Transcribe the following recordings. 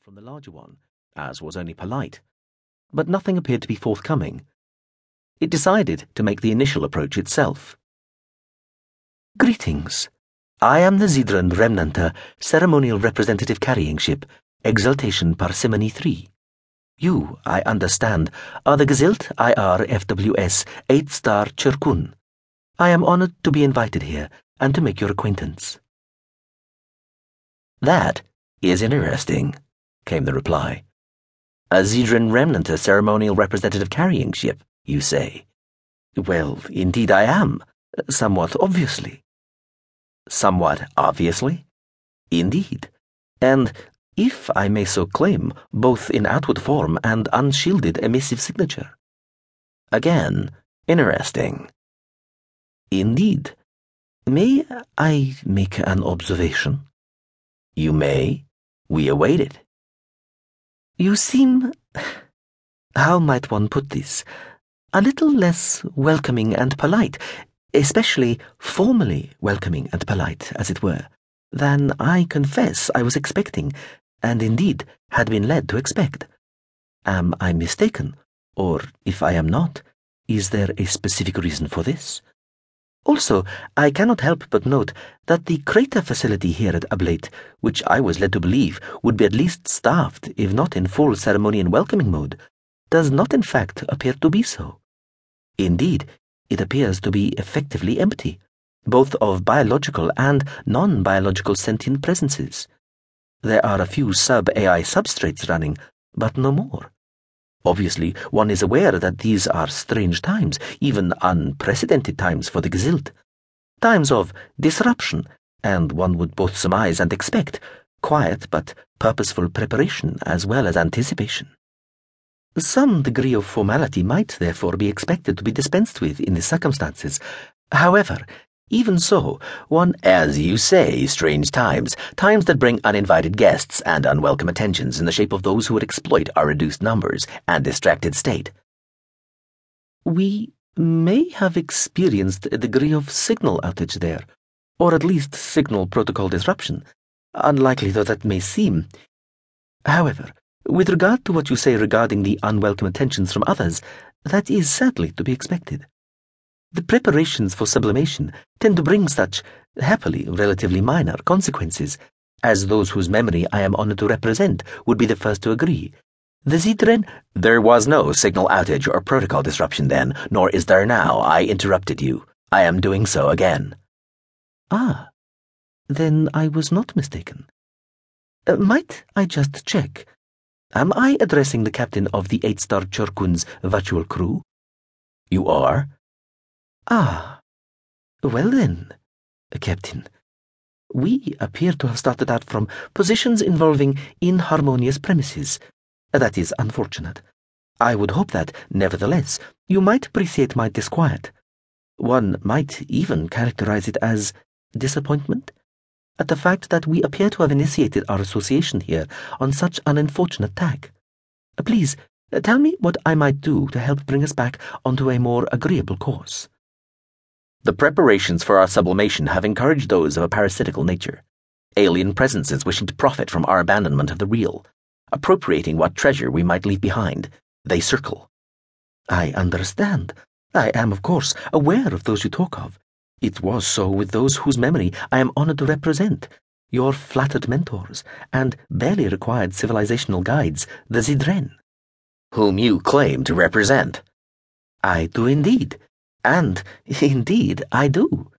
from the larger one, as was only polite, but nothing appeared to be forthcoming. It decided to make the initial approach itself. Greetings. I am the Zihdren Remnanter ceremonial representative carrying ship, Exaltation Parsimony 3. You, I understand, are the Gzilt IR FWS 8 star Churkun. I am honored to be invited here and to make your acquaintance. That is interesting, came the reply. A Zihdren remnant, a ceremonial representative carrying ship, you say? Well, indeed I am, somewhat obviously. Somewhat obviously? Indeed. And, if I may so claim, both in outward form and unshielded emissive signature. Again, interesting. Indeed. May I make an observation? You may. We await it. You seem. How might one put this? A little less welcoming and polite, especially formally welcoming and polite, as it were, than I confess I was expecting, and indeed had been led to expect. Am I mistaken? Or, if I am not, is there a specific reason for this? Also, I cannot help but note that the crater facility here at Ablate, which I was led to believe would be at least staffed, if not in full ceremony and welcoming mode, does not in fact appear to be so. Indeed, it appears to be effectively empty, both of biological and non biological sentient presences. There are a few sub AI substrates running, but no more. Obviously, one is aware that these are strange times, even unprecedented times for the Gzilt. Times of disruption, and one would both surmise and expect quiet but purposeful preparation as well as anticipation. Some degree of formality might therefore be expected to be dispensed with in the circumstances. However, even so, one, as you say, strange times, times that bring uninvited guests and unwelcome attentions in the shape of those who would exploit our reduced numbers and distracted state. We may have experienced a degree of signal outage there, or at least signal protocol disruption, unlikely though that may seem. However, with regard to what you say regarding the unwelcome attentions from others, that is sadly to be expected. The preparations for sublimation tend to bring such, happily, relatively minor consequences, as those whose memory I am honored to represent would be the first to agree. The Zihdren. There was no signal outage or protocol disruption then, nor is there now. I interrupted you. I am doing so again. Ah, then I was not mistaken. Uh, might I just check? Am I addressing the captain of the eight star Churkun's virtual crew? You are? Ah, well then, Captain. We appear to have started out from positions involving inharmonious premises. That is unfortunate. I would hope that, nevertheless, you might appreciate my disquiet. One might even characterize it as disappointment at the fact that we appear to have initiated our association here on such an unfortunate tack. Please, tell me what I might do to help bring us back onto a more agreeable course. The preparations for our sublimation have encouraged those of a parasitical nature. Alien presences wishing to profit from our abandonment of the real, appropriating what treasure we might leave behind. They circle. I understand. I am, of course, aware of those you talk of. It was so with those whose memory I am honored to represent. Your flattered mentors and barely required civilizational guides, the Zihdren. Whom you claim to represent. I do indeed. And, indeed, I do.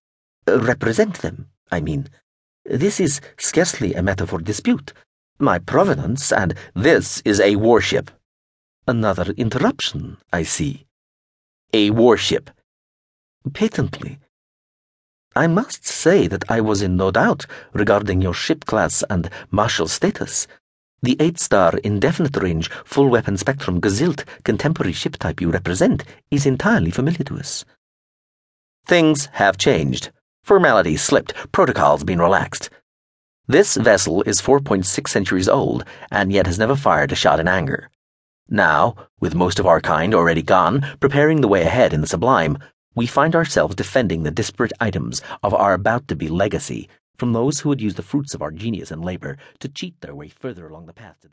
Represent them, I mean. This is scarcely a matter for dispute. My provenance and this is a warship. Another interruption, I see. A warship. Patently. I must say that I was in no doubt regarding your ship class and martial status. The eight star indefinite range full weapon spectrum Gzilt contemporary ship type you represent is entirely familiar to us. Things have changed. Formalities slipped, protocols been relaxed. This vessel is 4.6 centuries old and yet has never fired a shot in anger. Now, with most of our kind already gone, preparing the way ahead in the sublime, we find ourselves defending the disparate items of our about to be legacy from those who would use the fruits of our genius and labor to cheat their way further along the path to this.